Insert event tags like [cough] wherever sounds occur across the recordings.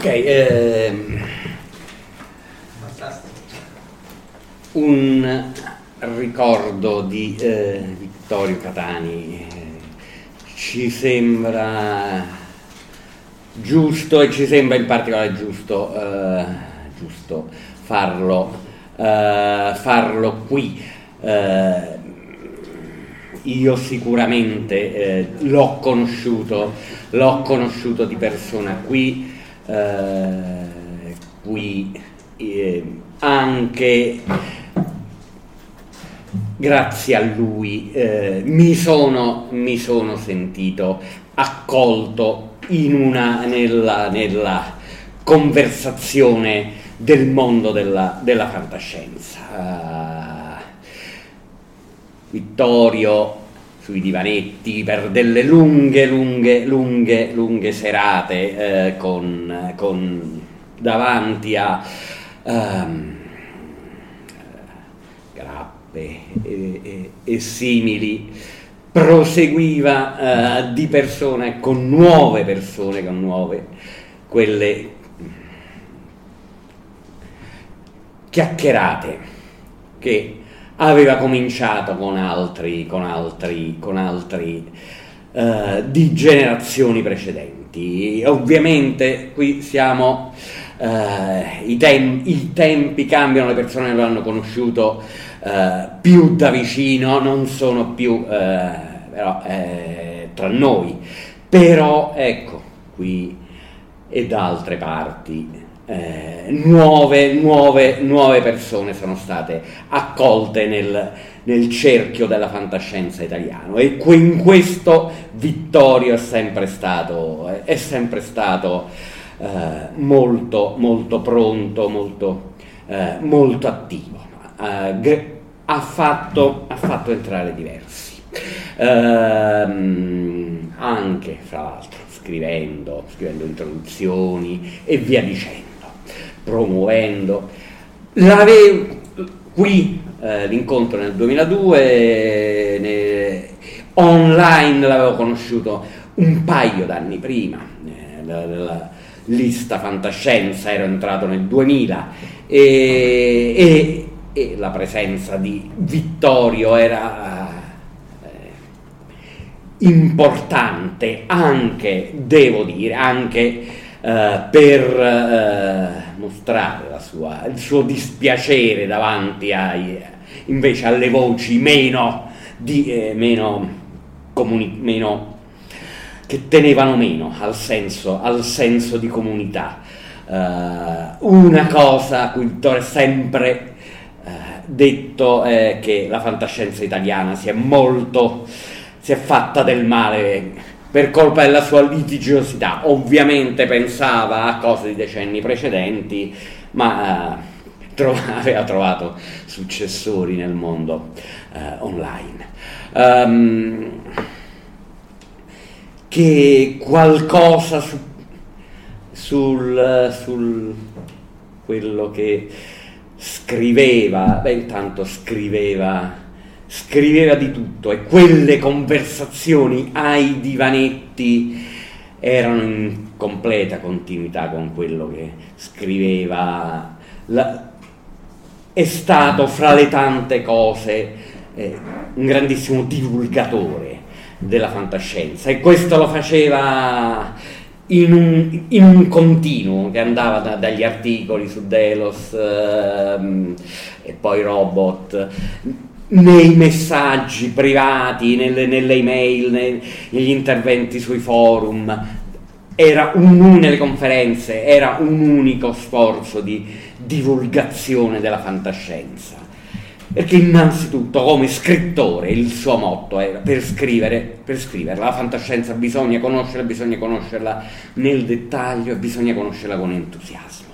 Ok, ehm, un ricordo di eh, Vittorio Catani eh, ci sembra giusto e ci sembra in particolare giusto, eh, giusto farlo, eh, farlo qui. Eh, io sicuramente eh, l'ho conosciuto, l'ho conosciuto di persona qui, eh, qui eh, anche grazie a lui eh, mi, sono, mi, sono, sentito accolto una, nella, nella conversazione del mondo della, della fantascienza. Uh, Vittorio sui divanetti per delle lunghe, lunghe, lunghe, lunghe serate eh, con, con, davanti a um, grappe e, e, e, simili proseguiva uh, di persone con nuove persone, con nuove, quelle chiacchierate che aveva cominciato con altri, con altri, con altri uh, di generazioni precedenti. Ovviamente qui siamo, uh, i, tem- i, tempi cambiano, le persone lo hanno conosciuto uh, più da vicino, non sono più però, tra noi, però ecco qui e da altre parti eh, nuove, nuove, nuove, persone sono state accolte nel, nel, cerchio della fantascienza italiano. E in questo Vittorio è sempre stato, è sempre stato eh, molto, molto pronto, molto, eh, molto attivo. Eh, ha fatto, ha, fatto, entrare diversi, ehm, anche fra l'altro scrivendo, scrivendo introduzioni e via dicendo, promuovendo. L'avevo, qui eh, l'incontro nel 2002, ne, online l'avevo conosciuto un paio d'anni prima, eh, la, la, lista fantascienza, ero entrato nel 2000 e, e, e la presenza di Vittorio era eh, importante anche, devo dire, anche eh, per eh, mostrare sua, il suo dispiacere davanti ai, invece alle voci meno, di, eh, meno, comuni, meno che tenevano meno al senso, al senso di comunità. Uh, una cosa a cui Vittore ha sempre uh, detto è che la fantascienza italiana si è molto, si è fatta del male per colpa della sua litigiosità. Ovviamente pensava a cose di decenni precedenti, ma uh, trova, [laughs] aveva trovato successori nel mondo online. Um, che qualcosa su, sul, sul quello che scriveva, beh intanto scriveva, scriveva di tutto e quelle conversazioni ai divanetti erano in completa continuità con quello che scriveva. La, è stato fra le tante cose eh, un grandissimo divulgatore della fantascienza e questo lo faceva in un, in un continuo che andava da, dagli articoli su Delos ehm, e poi Robot nei messaggi privati, nelle, nelle email, nei, negli interventi sui forum, era un, nelle conferenze, era un unico sforzo di divulgazione della fantascienza perché innanzitutto come scrittore il suo motto era per scrivere, per scriverla, la fantascienza bisogna conoscerla, bisogna conoscerla nel dettaglio e bisogna conoscerla con entusiasmo.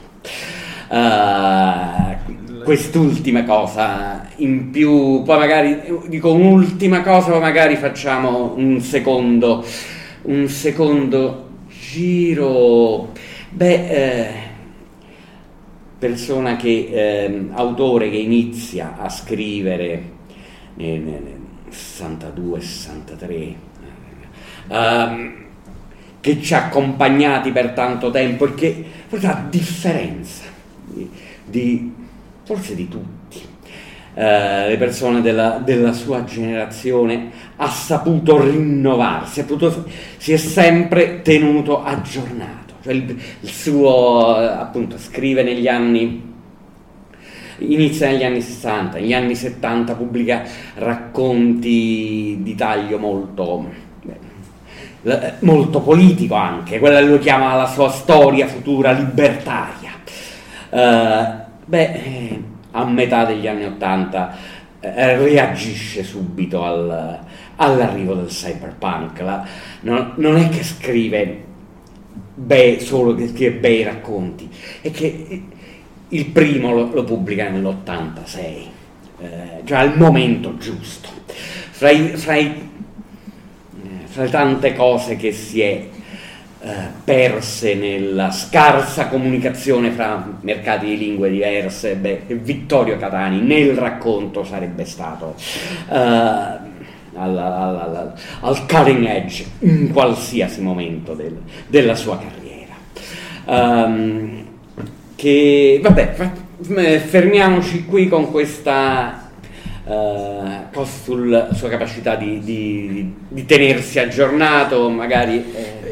Uh, quest'ultima cosa in più, poi magari dico un'ultima cosa, poi magari facciamo un secondo, un secondo giro. Beh, eh, persona che, eh, autore che inizia a scrivere nel, nel 62-63, ehm, che ci ha accompagnati per tanto tempo e che forse a differenza di, di forse di tutti, eh, le persone della, della, sua generazione ha saputo rinnovarsi, ha potuto, si è sempre tenuto aggiornato cioè il, il suo, appunto, scrive negli anni inizia negli anni 60, negli anni 70 pubblica racconti di taglio molto, molto politico anche, quella che lo chiama la sua storia futura libertaria. Uh, beh, a metà degli anni 80 eh, reagisce subito al, all'arrivo del cyberpunk. La, non, non è che scrive be- solo che scrive bei racconti, è che il primo lo, lo pubblica nell'86, eh, cioè al momento giusto. Fra, i, fra, i, eh, fra tante cose che si è eh, perse nella scarsa comunicazione fra mercati di lingue diverse, beh, Vittorio Catani nel racconto sarebbe stato uh, alla, alla, al cutting edge in qualsiasi momento del, della sua carriera. Um, che vabbè, fermiamoci qui con questa Uh, sulla sua capacità di, di, di, tenersi aggiornato, magari. Eh.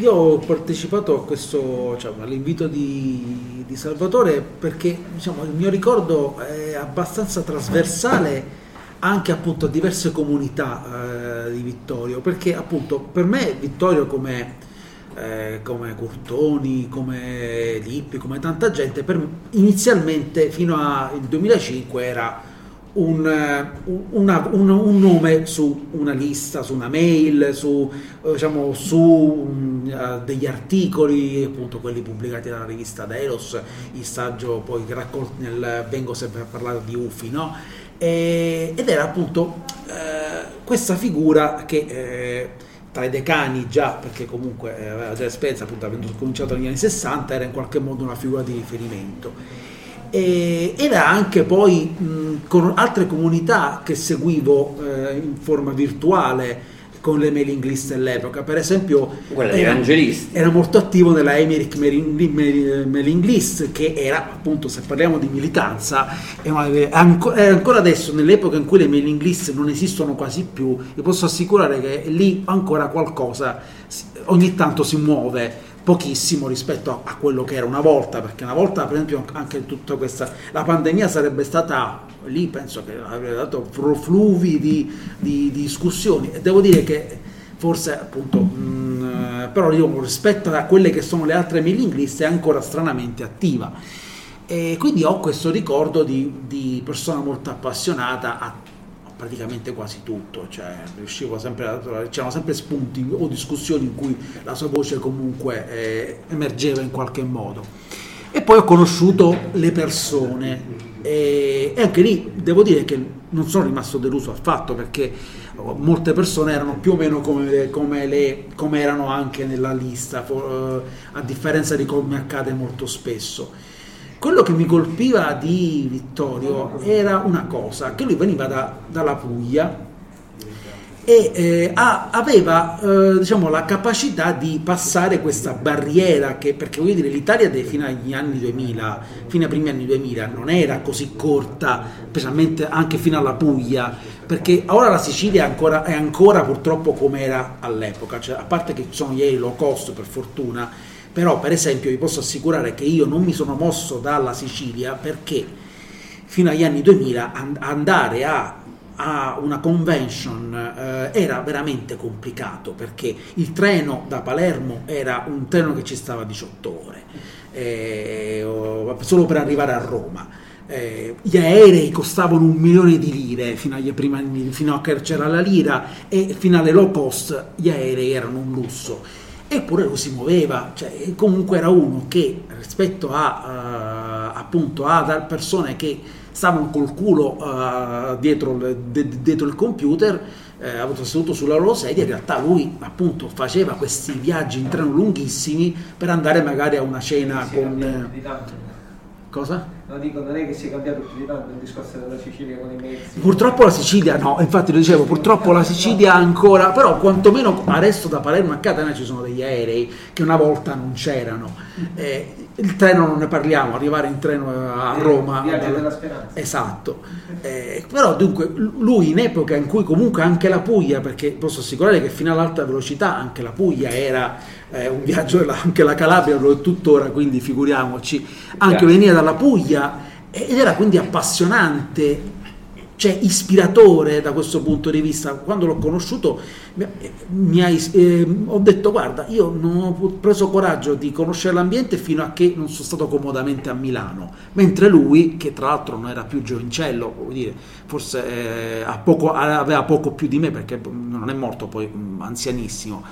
Io ho partecipato a questo, cioè, all'invito di, di, Salvatore perché diciamo, il mio ricordo è abbastanza trasversale anche appunto a diverse comunità eh, di Vittorio, perché appunto per me Vittorio come, eh, come Curtoni, come Lippi, come tanta gente, per, inizialmente fino al 2005 era un, eh, una, un, un, nome su una lista, su una mail, su, eh, diciamo, su um, degli articoli, appunto quelli pubblicati dalla rivista Delos, il saggio poi raccolto nel Vengo sempre a parlare di UFI, no? E, ed era appunto eh, questa figura che eh, tra i decani già, perché comunque aveva già esperienza, appunto avendo cominciato negli anni 60, era in qualche modo una figura di riferimento e era anche poi mh, con altre comunità che seguivo eh, in forma virtuale con le mailing list dell'epoca, per esempio era, era, molto attivo nella Emerick mailing list che era appunto se parliamo di militanza è ancora adesso nell'epoca in cui le mailing list non esistono quasi più vi posso assicurare che lì ancora qualcosa ogni tanto si muove pochissimo rispetto a, quello che era una volta, perché una volta per esempio anche tutta questa, la pandemia sarebbe stata lì, penso che avrebbe dato fluvi di, di, di discussioni e devo dire che forse appunto, mh, però io rispetto a quelle che sono le altre mailing list è ancora stranamente attiva. E quindi ho questo ricordo di, di persona molto appassionata a praticamente quasi tutto, cioè riuscivo sempre a trovare, c'erano sempre spunti o discussioni in cui la sua voce comunque eh, emergeva in qualche modo. E poi ho conosciuto le persone e, anche lì devo dire che non sono rimasto deluso affatto perché molte persone erano più o meno come, come, le, come erano anche nella lista, eh, a differenza di come accade molto spesso quello che mi colpiva di Vittorio era una cosa, che lui veniva da, dalla Puglia e eh, ha, aveva eh, diciamo, la capacità di passare questa barriera che, perché voglio dire l'Italia fino agli anni 2000 fino ai primi anni 2000 non era così corta specialmente anche fino alla Puglia perché ora la Sicilia è ancora, è ancora purtroppo come era all'epoca. Cioè, a parte che ci sono gli low cost per fortuna però per esempio vi posso assicurare che io non mi sono mosso dalla Sicilia perché fino agli anni 2000 andare a a una convention eh, era veramente complicato perché il treno da Palermo era un treno che ci stava 18 ore eh, solo per arrivare a Roma. Eh, gli aerei costavano un milione di lire fino primi fino a che c'era la lira e fino alle low cost gli aerei erano un lusso eppure lo si muoveva, cioè, comunque era uno che rispetto a, uh, appunto, a persone che stavano col culo uh, dietro, de, dietro, il computer, eh, seduto sulla loro sedia, in realtà lui appunto faceva questi viaggi in treno lunghissimi per andare magari a una cena con... Eh, cosa? No, dico, non è che sia cambiato più di tanto il discorso della Sicilia con i mezzi. Purtroppo la Sicilia no, infatti lo dicevo, purtroppo la Sicilia ancora, però quantomeno adesso da Palermo a Catania ci sono degli aerei che una volta non c'erano. Eh, il treno non ne parliamo, arrivare in treno a eh, Roma. Viaggio dalla... della speranza. Esatto. Eh, però dunque lui in epoca in cui comunque anche la Puglia, perché posso assicurare che fino all'alta velocità anche la Puglia era eh, un viaggio, anche la Calabria lo è tuttora, quindi figuriamoci, anche venire dalla Puglia ed era quindi appassionante, cioè ispiratore da questo punto di vista. Quando l'ho conosciuto mi ha, eh, ho detto guarda, io non ho preso coraggio di conoscere l'ambiente fino a che non sono stato comodamente a Milano, mentre lui, che tra l'altro non era più giovincello, dire, forse eh, poco, aveva poco più di me perché non è morto poi anzianissimo.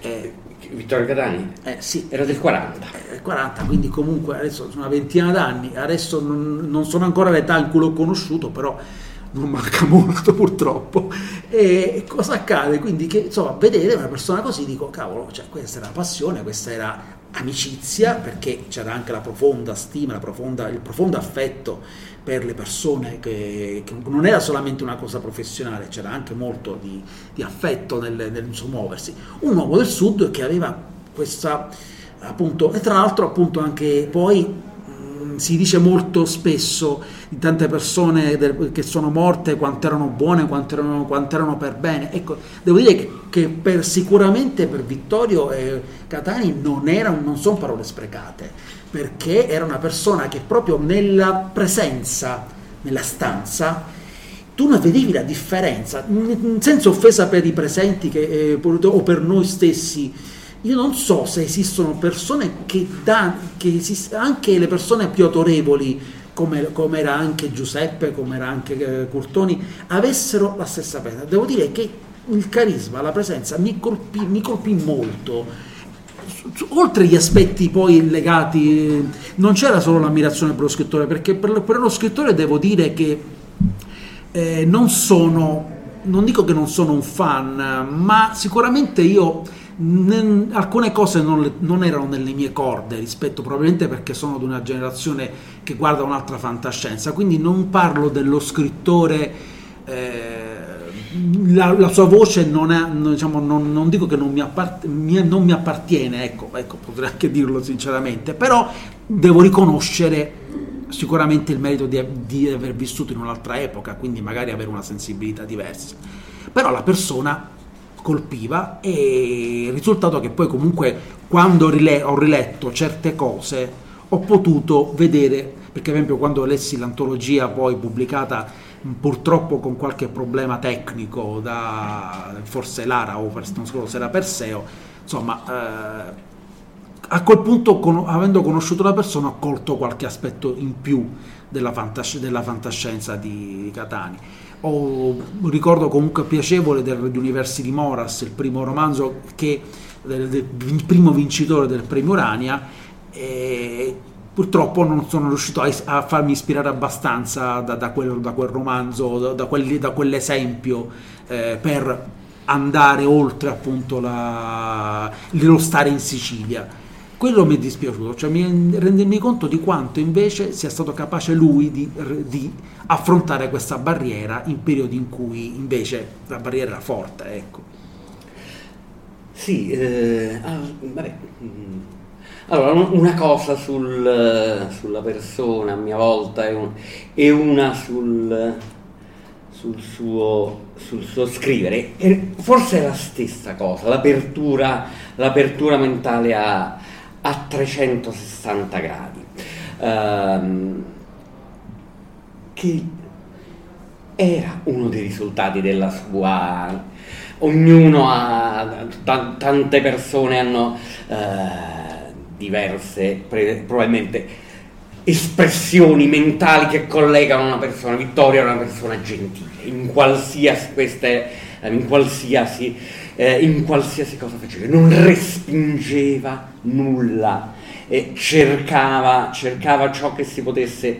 Eh, Vittorio Catani? Eh, sì. Era del 40. Eh, 40, quindi comunque adesso sono una ventina d'anni, adesso non, non sono ancora l'età in cui l'ho conosciuto, però non manca molto purtroppo. E cosa accade? Quindi che insomma, vedere una persona così dico, cavolo, cioè, questa era passione, questa era amicizia, perché c'era anche la profonda stima, la profonda, il profondo affetto per le persone, che, che, non era solamente una cosa professionale, c'era anche molto di, di affetto nel, nel suo muoversi. Un uomo del sud che aveva questa appunto, e tra l'altro appunto anche poi si dice molto spesso di tante persone del, che sono morte quanto erano buone, quanto erano, quanto erano per bene. Ecco, devo dire che, che per, sicuramente per Vittorio eh, Catani non, era, non sono parole sprecate, perché era una persona che proprio nella presenza, nella stanza, tu non vedevi la differenza, senza offesa per i presenti che, eh, o per noi stessi io non so se esistono persone che, da, che esist- anche le persone più autorevoli come, come era anche Giuseppe, come era anche eh, Curtoni, avessero la stessa pena. Devo dire che il carisma, la presenza mi colpì, mi colpì molto. Oltre gli aspetti poi legati, non c'era solo l'ammirazione per lo scrittore, perché per, per lo scrittore devo dire che eh, non sono, non dico che non sono un fan, ma sicuramente io n- alcune cose non, le, non, erano nelle mie corde rispetto probabilmente perché sono di una generazione che guarda un'altra fantascienza, quindi non parlo dello scrittore. Eh, la, la, sua voce non, è, diciamo, non, non dico che non mi, appart- mi, non mi appartiene, ecco, ecco, potrei anche dirlo sinceramente, però devo riconoscere sicuramente il merito di, di, aver vissuto in un'altra epoca, quindi magari avere una sensibilità diversa. Però la persona colpiva e il risultato è che poi comunque quando rile- ho riletto certe cose ho potuto vedere, perché per esempio quando lessi l'antologia poi pubblicata purtroppo con qualche problema tecnico da forse Lara o non so se era Perseo, insomma eh, a quel punto con, avendo conosciuto la persona ho colto qualche aspetto in più della, fantas- della fantascienza di, di Catani. Ho un ricordo comunque piacevole del, di University Moras, il primo romanzo che, del, del, il primo vincitore del premio Urania e purtroppo non sono riuscito a, a farmi ispirare abbastanza da, da, quel, da quel, romanzo, da, quelli, da quell'esempio eh, per andare oltre appunto la, lo stare in Sicilia quello mi è dispiaciuto, cioè mi, rendermi conto di quanto invece sia stato capace lui di, di, affrontare questa barriera in periodi in cui invece la barriera era forte. Ecco. Sì, eh, ah. Mm. Allora, una cosa sul, sulla persona a mia volta e, un, e una sul, sul, suo, sul, suo, scrivere. E forse è la stessa cosa, l'apertura, l'apertura mentale a, a 360 gradi, ehm, che era uno dei risultati della sua... Ognuno ha, t- tante persone hanno eh, diverse, pre- probabilmente espressioni mentali che collegano una persona. Vittoria era una persona gentile, in qualsiasi, queste, in qualsiasi eh, in qualsiasi cosa faceva, non respingeva nulla, e cercava, cercava ciò che si potesse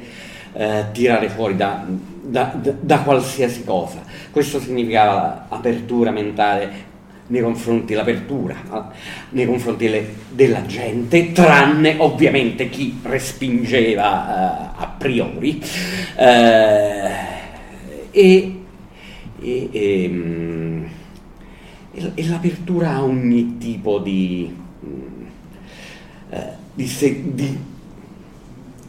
eh, tirare fuori da, da, da, da, qualsiasi cosa. Questo significava apertura mentale nei confronti dell'apertura, nei confronti le, della gente, tranne ovviamente chi respingeva uh, a priori. Uh, e, e, e um, e l'apertura a ogni tipo di, mm, eh, di, se, di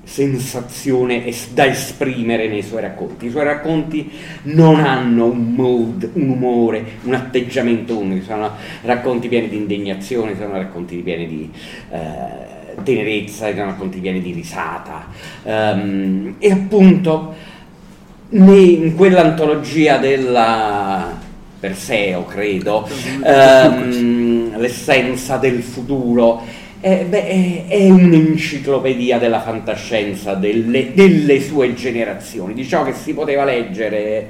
sensazione da esprimere nei suoi racconti. I suoi racconti non hanno un mood, un umore, un atteggiamento unico, sono racconti pieni di indignazione, sono racconti pieni di eh, tenerezza, sono racconti pieni di risata. Um, e appunto in quell'antologia della Perseo, credo, [laughs] ehm, l'essenza del futuro. Eh, beh, è un'enciclopedia della fantascienza delle, delle, sue generazioni, di ciò che si poteva leggere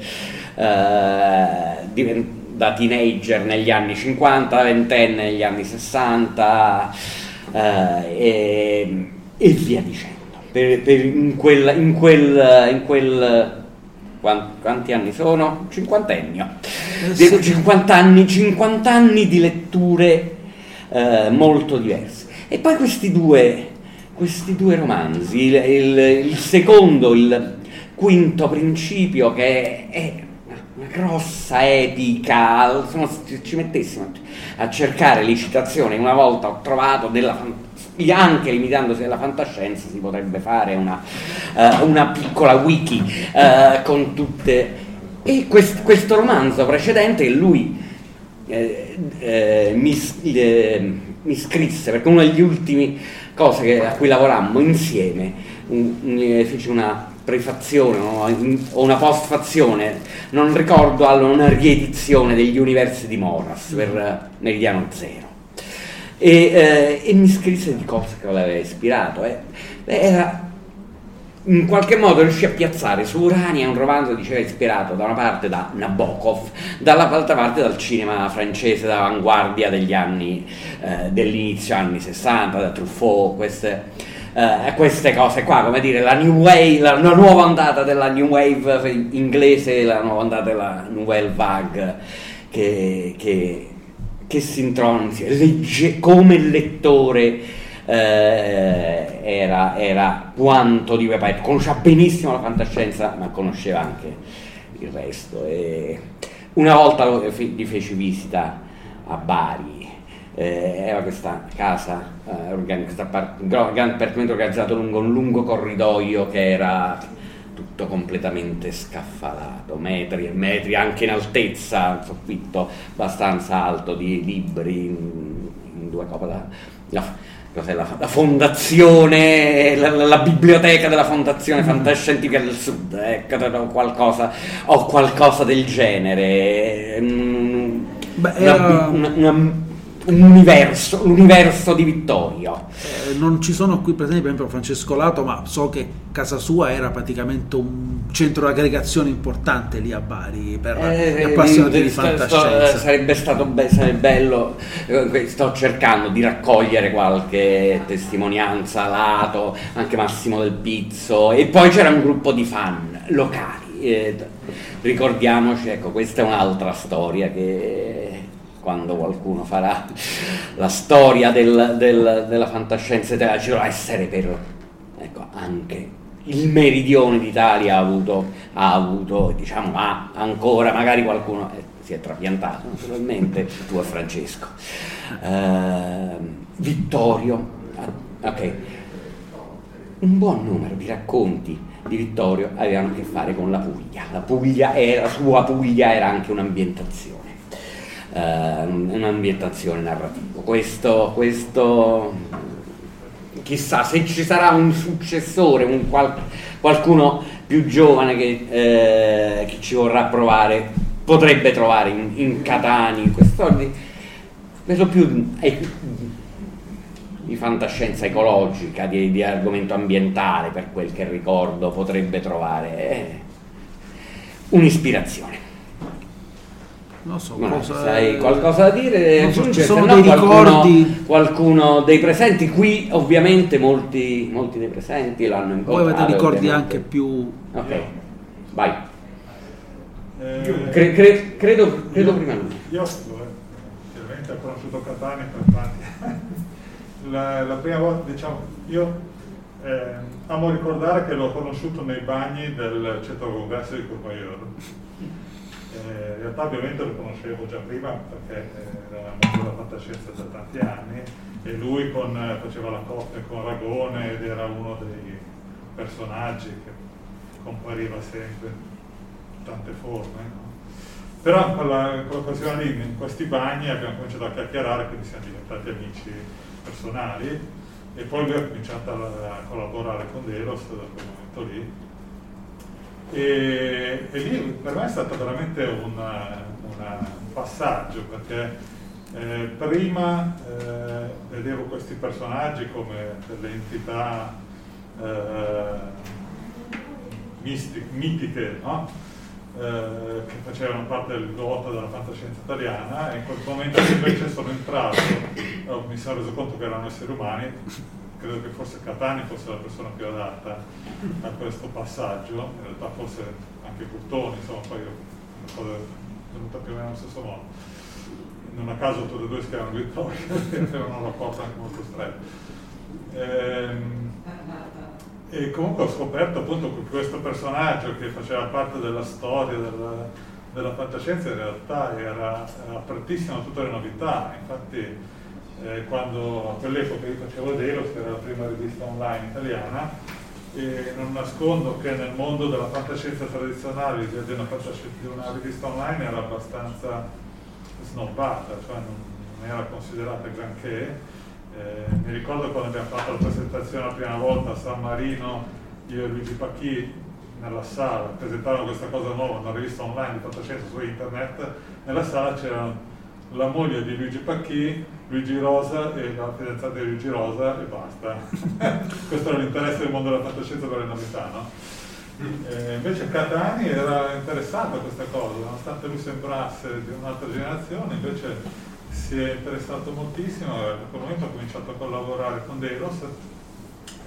eh, da teenager negli anni 50, ventenne negli anni 60 eh, e, e, via dicendo. Per, per in, quel, in, quel, in quel quanti anni sono? Cinquantennio. Eh, 50 anni, 50 anni di letture eh, molto diverse. E poi questi due, questi due romanzi, il, il, il, secondo, il quinto principio, che è una grossa epica, insomma, se ci mettessimo a cercare le citazioni, una volta ho trovato della fantasia anche limitandosi alla fantascienza si potrebbe fare una, uh, una piccola wiki uh, con tutte... E quest, questo romanzo precedente lui eh, eh, mi, eh, mi, scrisse, perché una delle ultime cose che, a cui lavorammo insieme, un, fece una prefazione o una postfazione, non ricordo, una riedizione degli universi di Moras per Meridiano Zero e, eh, e, mi scrisse di cose che l'aveva ispirato. Eh. Era in qualche modo riuscì a piazzare su Urania un romanzo, diceva, ispirato da una parte da Nabokov, dall'altra parte dal cinema francese d'avanguardia degli anni, eh, dell'inizio anni 60, da Truffaut, queste, eh, queste cose qua, come dire, la New Wave, la, la, nuova ondata della New Wave inglese, la nuova ondata della Nouvelle Vague, che, che, che si intronzi, legge, come lettore eh, era, era, quanto di Webite, conosceva benissimo la fantascienza, ma conosceva anche il resto. E una volta gli feci visita a Bari, eh, era questa casa, eh, questo appartamento organizzato lungo un lungo corridoio che era tutto completamente scaffalato, metri e metri anche in altezza, un soffitto abbastanza alto di libri in, in due copie. La, cos'è la, la fondazione, la, la, biblioteca della fondazione fantascientifica del sud, ecco, o qualcosa, o qualcosa del genere. Mm, Beh, era... una, una, un universo, l'universo di Vittorio. Eh, non ci sono qui presenti per esempio Francesco Lato, ma so che casa sua era praticamente un centro di aggregazione importante lì a Bari per eh, gli appassionati eh, di fantascienza. Sto, sarebbe stato be- sarebbe bello, eh, sto cercando di raccogliere qualche testimonianza Lato, anche Massimo del Pizzo e poi c'era un gruppo di fan locali. Eh, ricordiamoci, ecco, questa è un'altra storia che quando qualcuno farà la storia del, del, della fantascienza italiana, ci dovrà essere per ecco, anche il meridione d'Italia ha avuto, ha avuto diciamo, ha ancora, magari qualcuno eh, si è trapiantato naturalmente, tu e Francesco. Uh, Vittorio, ok, un buon numero di racconti di Vittorio avevano a che fare con la Puglia, la Puglia era, la sua Puglia era anche un'ambientazione. eh, un'ambientazione narrativa. Questo, questo, chissà se ci sarà un successore, un qual, qualcuno più giovane che, eh, che, ci vorrà provare, potrebbe trovare in, in Catani, in quest'ordine, vedo più eh, di fantascienza ecologica, di, di, argomento ambientale, per quel che ricordo, potrebbe trovare eh, un'ispirazione. Non so, Ma cosa... sai qualcosa da dire? Non so, ci sono dei qualcuno, ricordi. Qualcuno dei presenti qui, ovviamente molti, molti dei presenti l'hanno incontrato. Voi avete ricordi ovviamente. anche più. Ok, vai. Eh, cre, cre, credo, credo io, prima lui. Io chiaramente ho conosciuto Catania per tanti. [laughs] La, la, prima volta, diciamo, io eh, amo ricordare che l'ho conosciuto nei bagni del centro congresso di Courmayeur eh, in realtà ovviamente lo conoscevo già prima perché era molto della fantascienza da tanti anni e lui con, faceva la coppia con Ragone ed era uno dei personaggi che compariva sempre in tante forme. No? Però quella, quell'occasione lì, in questi bagni abbiamo cominciato a chiacchierare, quindi siamo diventati amici personali e poi lui ha cominciato a collaborare con Delos da quel momento lì e, e, lì per me è stato veramente un passaggio perché eh, prima eh, vedevo questi personaggi come delle entità eh, misti, mitiche no? Eh, che facevano parte del gotto della fantascienza italiana e in quel momento invece sono entrato mi sono reso conto che erano esseri umani credo che forse Catani fosse la persona più adatta a questo passaggio, in realtà forse anche Curtoni, insomma, poi una cosa è venuta più o meno allo stesso modo. Non a caso tutti e due si chiamano Vittorio, [laughs] avevano un rapporto anche molto stretto. Ehm, e comunque ho scoperto appunto che questo personaggio che faceva parte della storia della, della fantascienza in realtà era apertissimo a tutte le novità, infatti eh, quando a quell'epoca io facevo Delos, che era la prima rivista online italiana, e non nascondo che nel mondo della fantascienza tradizionale di una, di una rivista online era abbastanza snobbata, cioè non, non era considerata granché. Eh, mi ricordo quando abbiamo fatto la presentazione la prima volta a San Marino, io e Luigi Pacchi nella sala presentavano questa cosa nuova, una rivista online di fantascienza su internet, nella sala c'erano la moglie di Luigi Pacchi, Luigi Rosa e la fidanzata di Luigi Rosa e basta. [laughs] Questo era l'interesse del mondo della fantascienza per le novità, no? Eh, invece Catani era interessato a questa cosa, nonostante lui sembrasse di un'altra generazione, invece si è interessato moltissimo e da quel momento ha cominciato a collaborare con Delos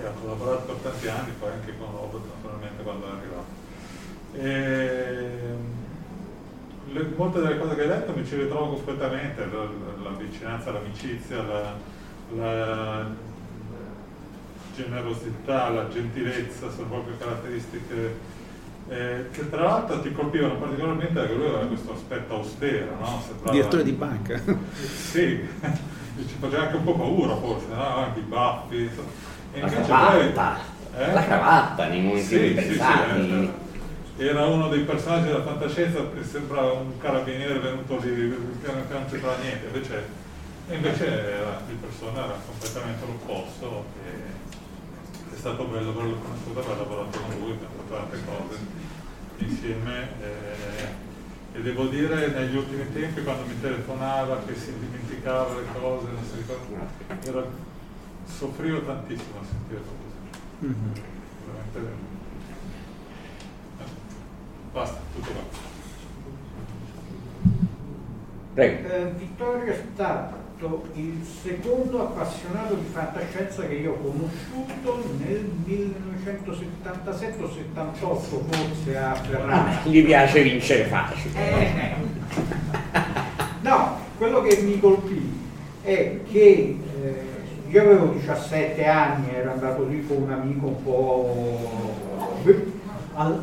e ha collaborato per tanti anni, poi anche con Robert naturalmente quando è arrivato. E, le, molte delle cose che hai detto mi ci ritrovo completamente, la, la vicinanza, l'amicizia, la, la, generosità, la gentilezza sono proprio caratteristiche eh, che tra l'altro ti colpivano particolarmente perché lui aveva questo aspetto austero, no? Sembrava... Direttore di banca. [laughs] sì, [laughs] ci faceva anche un po' paura forse, no? anche i baffi. E la cravatta, poi, eh? la cravatta nei momenti sì, pensati. Sì, sì, eh, era uno dei personaggi della fantascienza che sembrava un carabiniere venuto lì, che non c'entrava niente, invece, invece era, di persona era completamente l'opposto e è stato bello averlo conosciuto, aver lavorato con lui, abbiamo fatto tante cose insieme eh, e devo dire negli ultimi tempi quando mi telefonava che si dimenticava le cose, non si ricordava, era, soffrivo tantissimo a sentirlo così. Mm-hmm. Veramente Basta, tutto qua. Prego. Eh, Vittorio è stato il secondo appassionato di fantascienza che io ho conosciuto nel 1977 o 78 forse a Ferrara. Ah, gli piace vincere facile. Eh, no, quello che mi colpì è che eh, io avevo 17 anni, ero andato lì con un amico un po'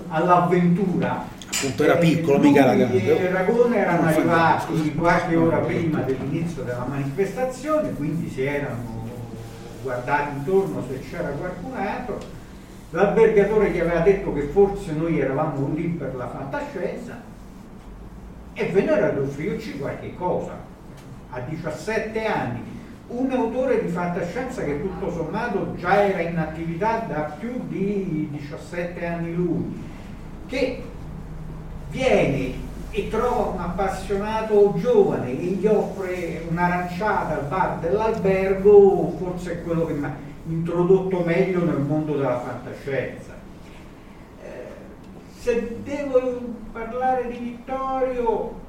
all'avventura. Appunto era piccolo, mica era grande. E Ragone erano arrivati qualche ora prima dell'inizio della manifestazione, quindi si erano guardati intorno se c'era qualcun altro. L'albergatore gli aveva detto che forse noi eravamo lì per la fantascienza e vennero ad offrirci qualche cosa. A 17 anni un autore di fantascienza che tutto sommato già era in attività da più di 17 anni lui, che viene e trova un appassionato giovane e gli offre un'aranciata al bar dell'albergo, forse è quello che mi ha introdotto meglio nel mondo della fantascienza. Eh, se devo parlare di Vittorio,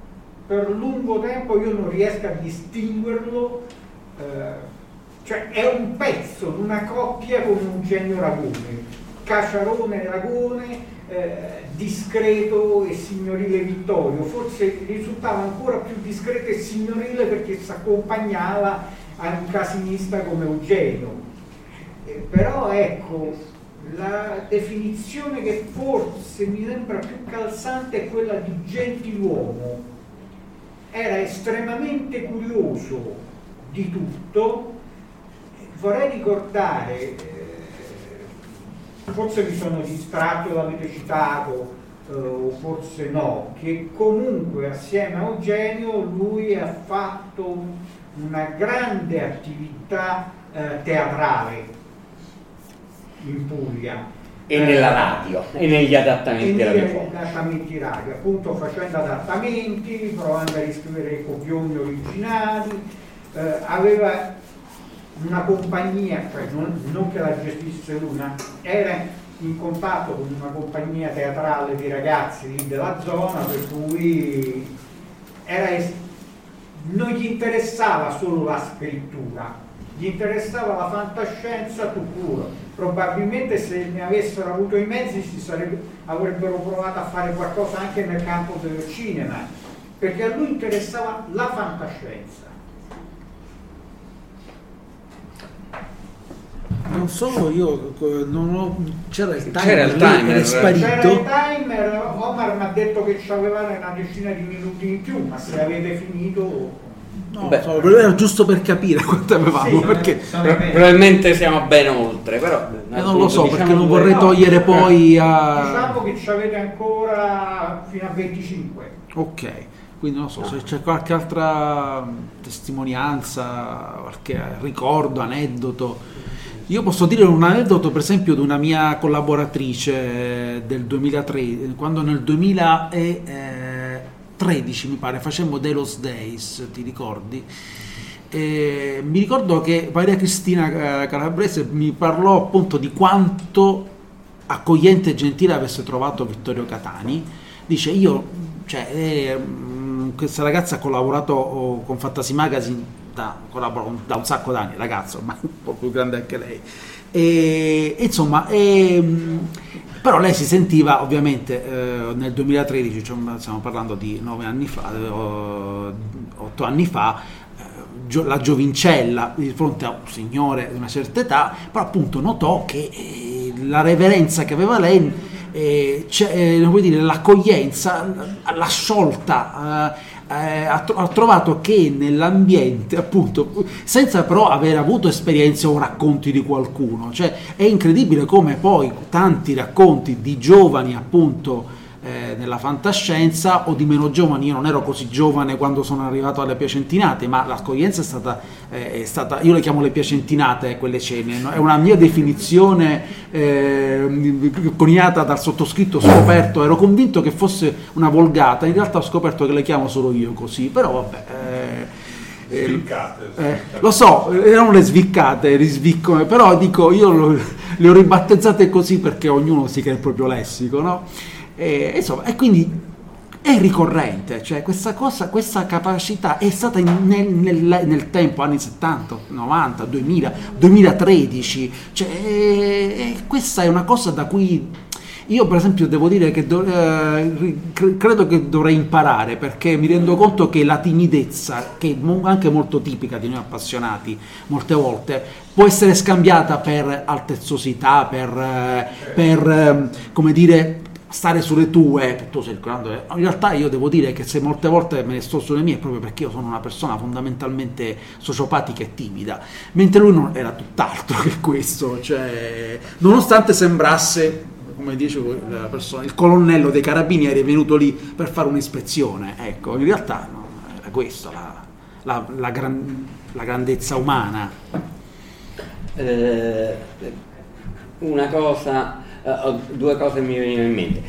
per lungo tempo io non riesco a distinguerlo eh, cioè è un pezzo di una coppia con un genio Ragone, Caciarone Ragone, eh, discreto e signorile Vittorio, forse risultava ancora più discreto e signorile perché si accompagnava a un casinista come Eugenio. Eh, però ecco, la definizione che forse mi sembra più calzante è quella di gentiluomo. Era estremamente curioso di tutto, vorrei ricordare, eh, forse mi sono distratto, l'avete citato, eh, o forse no, che comunque assieme a Eugenio lui ha fatto una grande attività eh, teatrale in Puglia. E nella radio, e negli adattamenti adattamenti radio, appunto facendo adattamenti, provando a riscrivere i copioni originali, eh, aveva una compagnia, cioè non, non, che la gestisse lui, ma era in contatto con una compagnia teatrale di ragazzi della zona, per cui es- non gli interessava solo la scrittura, gli interessava la fantascienza puro. Probabilmente se ne avessero avuto i mezzi sarebbe, avrebbero provato a fare qualcosa anche nel campo del cinema, perché a lui interessava la fantascienza non solo io non ho, c'era il timer, c'era il timer era sparito. C'era il timer Omar mi ha detto che ci avevate una decina di minuti in più ma se avete finito no, Beh, so, era giusto per capire quanto avevamo sì, perché probabilmente siamo ben oltre però eh, non lo so diciamo perché non vorrei togliere no, poi a diciamo che ci avete ancora fino a 25 ok quindi non so no. se c'è qualche altra testimonianza qualche ricordo aneddoto io posso dire un aneddoto, per esempio, di una mia collaboratrice del 2003, quando nel 2003 2013 mi pare facemmo Delos Days, ti ricordi? E mi ricordo che Maria Cristina eh, Calabrese mi parlò appunto di quanto accogliente e gentile avesse trovato Vittorio Catani. Dice io, cioè, eh, questa ragazza ha collaborato oh, con Fantasy Magazine da, da un sacco d'anni, ragazzo, ma [laughs] un po' più grande anche lei. E, insomma, e, però lei si sentiva ovviamente eh, nel 2013, cioè, stiamo parlando di nove anni fa, eh, otto anni fa, eh, la giovincella di fronte a un signore di una certa età, però appunto notò che eh, la reverenza che aveva lei, eh, eh, dire, l'accoglienza, la sciolta, eh, ha, ha, trovato che nell'ambiente, appunto, senza però aver avuto esperienze o racconti di qualcuno, cioè è incredibile come poi tanti racconti di giovani, appunto, eh, nella fantascienza o di meno giovani. Io non ero così giovane quando sono arrivato alle piacentinate, ma l'accoglienza è stata, eh, è stata io le chiamo le piacentinate quelle cene, no? è una mia definizione eh, coniata dal sottoscritto scoperto, ero convinto che fosse una volgata, in realtà ho scoperto che le chiamo solo io così, però vabbè. Eh, eh, sviccate, eh, lo so, erano le sviccate, risviccone, però dico io lo, le ho ribattezzate così perché ognuno si crea il proprio lessico, no? E, insomma, e quindi è ricorrente, cioè questa cosa, questa capacità è stata nel, nel, nel, tempo, anni 70, 90, 2000, 2013, cioè, e, questa è una cosa da cui io per esempio devo dire che do, eh, credo che dovrei imparare perché mi rendo conto che la timidezza, che è anche molto tipica di noi appassionati molte volte, può essere scambiata per altezzosità, per, eh, per eh, come dire, stare sulle tue, tu sei. In realtà io devo dire che se molte volte me ne sto sulle mie è proprio perché io sono una persona fondamentalmente sociopatica e timida, mentre lui non era tutt'altro [laughs] che questo, cioè, nonostante sembrasse come dice la persona, il colonnello dei carabinieri è venuto lì per fare un'ispezione, ecco, in realtà no, era questo la, la, la, gran, la grandezza umana. Eh, una cosa uh, due cose mi vengono in mente.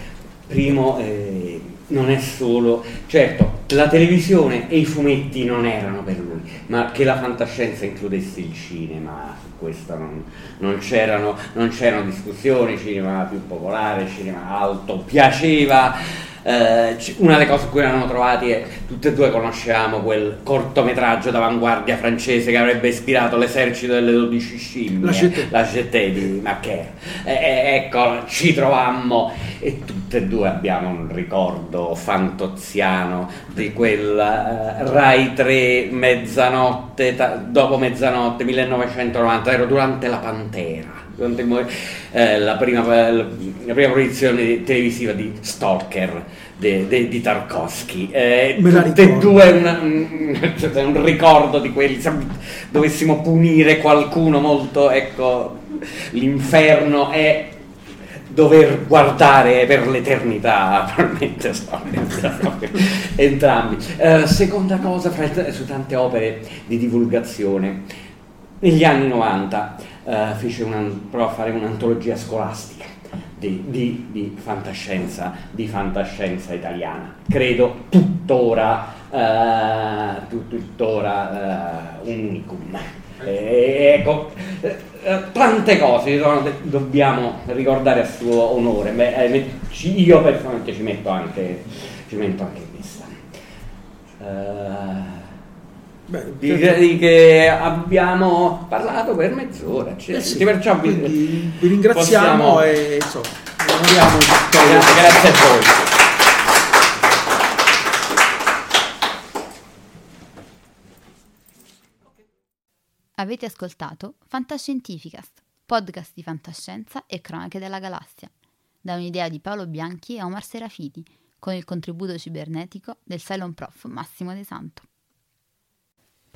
Primo, eh, non è solo, certo, la televisione e i fumetti non erano per lui, ma che la fantascienza includesse il cinema, su questo non, non, c'erano, non c'erano discussioni, cinema più popolare, cinema alto, piaceva eh, una delle cose cui erano trovati è tutte e due conosciamo quel cortometraggio d'avanguardia francese che avrebbe ispirato l'esercito delle 12 scimmie, la Jetée di Macaire. Eh, eh, ecco, ci trovammo. E tutte e due abbiamo un ricordo fantoziano di quel uh, Rai 3 mezzanotte, ta- dopo mezzanotte 1990, ero durante la Pantera. Eh, la, prima, la, prima, produzione televisiva di Stalker de, de, di Tarkovsky. Eh, tutte e due un, cioè, un, ricordo di quelli, se dovessimo punire qualcuno molto, ecco, l'inferno è dover guardare per l'eternità, [laughs] probabilmente [laughs] entrambi. Eh, seconda cosa, fra, su tante opere di divulgazione, negli anni 90 eh, fece una, provò a fare un'antologia scolastica di, di, di, fantascienza, di fantascienza italiana. Credo tuttora, eh, tuttora eh, un unicum. Ecco, eh, tante cose dobbiamo ricordare a suo onore. Beh, eh, io personalmente ci metto anche, ci metto anche questa. Uh, Beh, di, di, che abbiamo parlato per mezz'ora. Cioè, eh sì, perciò vi, vi ringraziamo possiamo... e insomma, grazie, grazie a voi. Avete ascoltato Fantascientificast, podcast di fantascienza e cronache della galassia, da un'idea di Paolo Bianchi e Omar Serafiti, con il contributo cibernetico del Cylon Prof Massimo De Santo.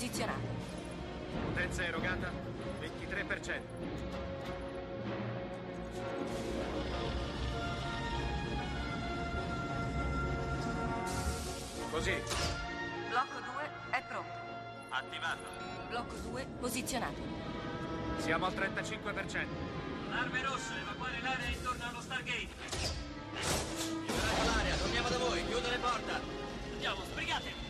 Posizionato. Potenza erogata 23%. Così, Blocco 2 è pronto. attivato. Blocco 2 posizionato. Siamo al 35%. Arme rosse, evacuare l'area intorno allo Stargate. Liberate l'area, torniamo da voi, chiudere porta. Andiamo, sbrigate!